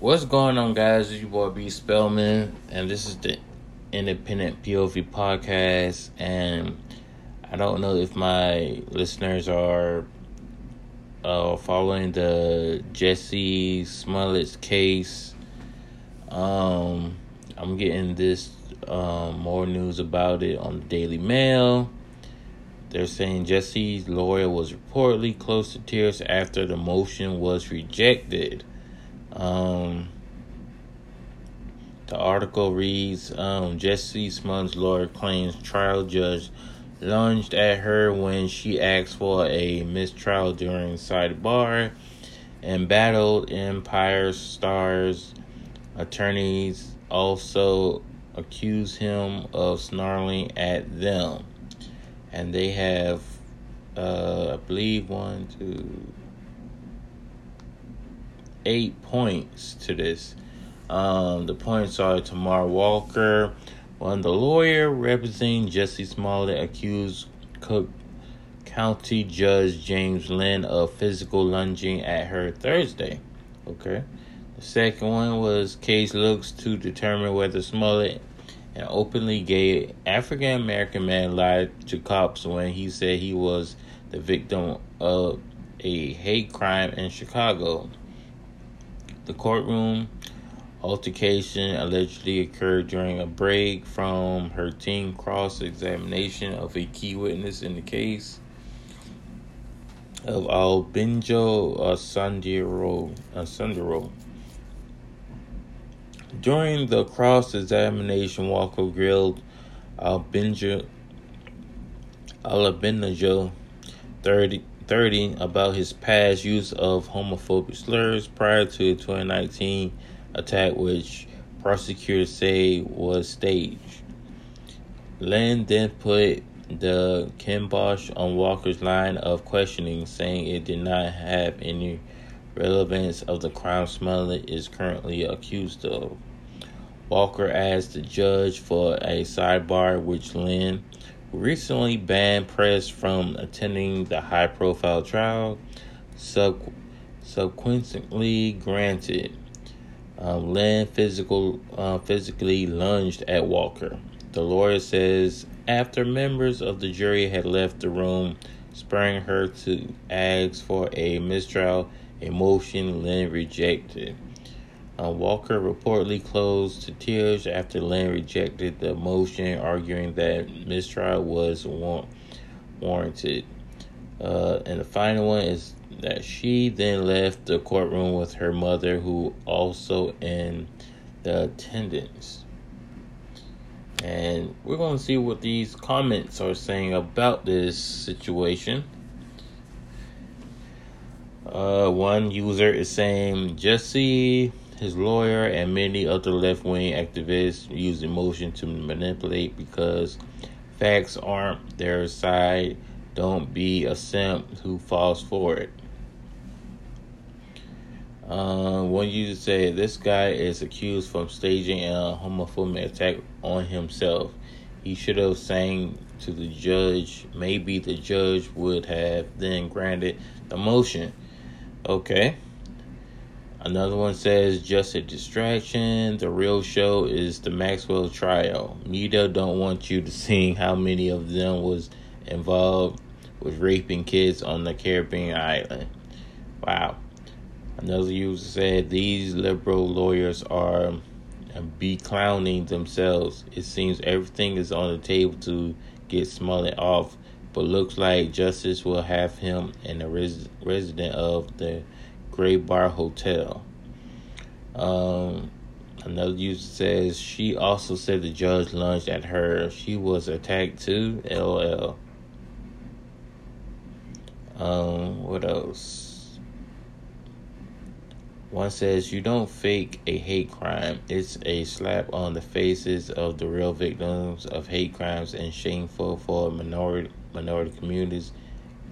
What's going on, guys? It's your boy B Spellman, and this is the Independent POV podcast. And I don't know if my listeners are uh, following the Jussie Smollett's case. Um, I'm getting this um, more news about it on the Daily Mail. They're saying Jussie's lawyer was reportedly close to tears after the motion was rejected. Um, the article reads um, Jussie Smollett's lawyer claims trial judge lunged at her when she asked for a mistrial during sidebar and battled Empire Stars attorneys also accused him of snarling at them. And they have, uh, I believe, one, two, eight points to this. Um, the points are Tamar Walker, one the lawyer representing Jussie Smollett, accused Cook County Judge James Linn of physical lunging at her Thursday. Okay. The second one was case looks to determine whether Smollett an openly gay African American man lied to cops when he said he was the victim of a hate crime in Chicago. The courtroom altercation allegedly occurred during a break from her team cross examination of a key witness in the case of Albinjo. Osundairo. During the cross examination, Walker grilled Albinjo, Alabinajo 30, 30 about his past use of homophobic slurs prior to the 2019 attack, which prosecutors say was staged. Linn then put the kibosh on Walker's line of questioning, saying it did not have any relevance of the crime Smollett is currently accused of. Walker asked the judge for a sidebar, which Linn recently banned press from attending the high profile trial, sub- subsequently granted. Um, Linn physical, uh, physically lunged at Walker. The lawyer says after members of the jury had left the room, spurring her to ask for a mistrial, a motion Linn rejected. Uh, Walker reportedly closed to tears after Linn rejected the motion, arguing that mistrial was war- warranted. Uh, and the final one is that she then left the courtroom with her mother, who also in the attendance. And we're going to see what these comments are saying about this situation. Uh, one user is saying Jussie his lawyer and many other left wing activists use emotion to manipulate because facts aren't their side. Don't be a simp who falls for it. Uh, one user said this guy is accused from staging a homophobic attack on himself. He should have sang to the judge. Maybe the judge would have then granted the motion. Okay. Another one says just a distraction. The real show is the Maxwell trial. Media don't want you to see how many of them was involved with raping kids on the Caribbean island. Wow. Another user said these liberal lawyers are uh, be clowning themselves. It seems everything is on the table to get Smollett off, but looks like justice will have him and the res- resident of the Graybar Hotel. Um, another user says she also said the judge lunged at her. She was attacked too. LOL. Um, what else? One says you don't fake a hate crime. It's a slap on the faces of the real victims of hate crimes and shameful for minority minority communities.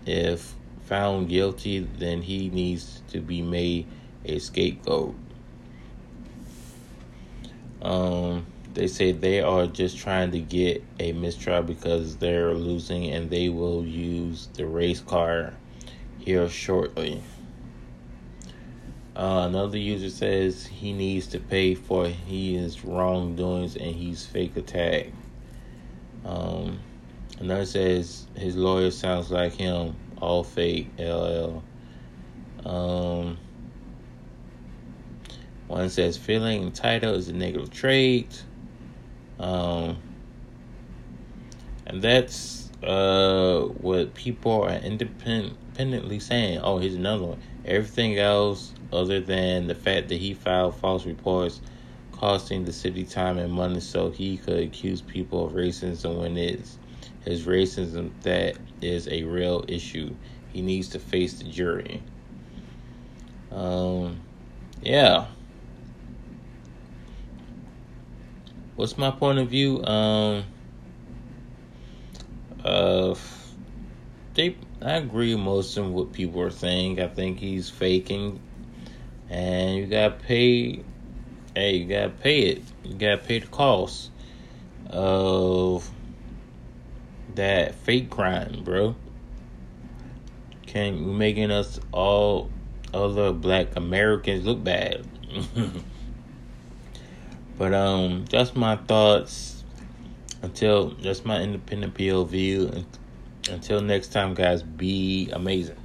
If found guilty, then he needs to be made a scapegoat. Um, they say they are just trying to get a mistrial because they're losing and they will use the race car here shortly. Uh, another user says he needs to pay for his wrongdoings and he's fake attacked. Um, another says his lawyer sounds like him, all fake, LL. Um, one says feeling entitled is a negative trait. Um, and that's uh, what people are independently saying. Oh, here's another one. Everything else, other than the fact that he filed false reports, costing the city time and money so he could accuse people of racism when it's his racism that is a real issue. He needs to face the jury. Um, yeah. What's my point of view? Um, uh, they, I agree most of what people are saying. I think he's faking, and you gotta pay. Hey, you gotta pay it. You gotta pay the cost of that fake crime, bro. Can you making us all other black Americans look bad? but um, that's my thoughts until that's my independent POV. Until next time, guys, be amazing.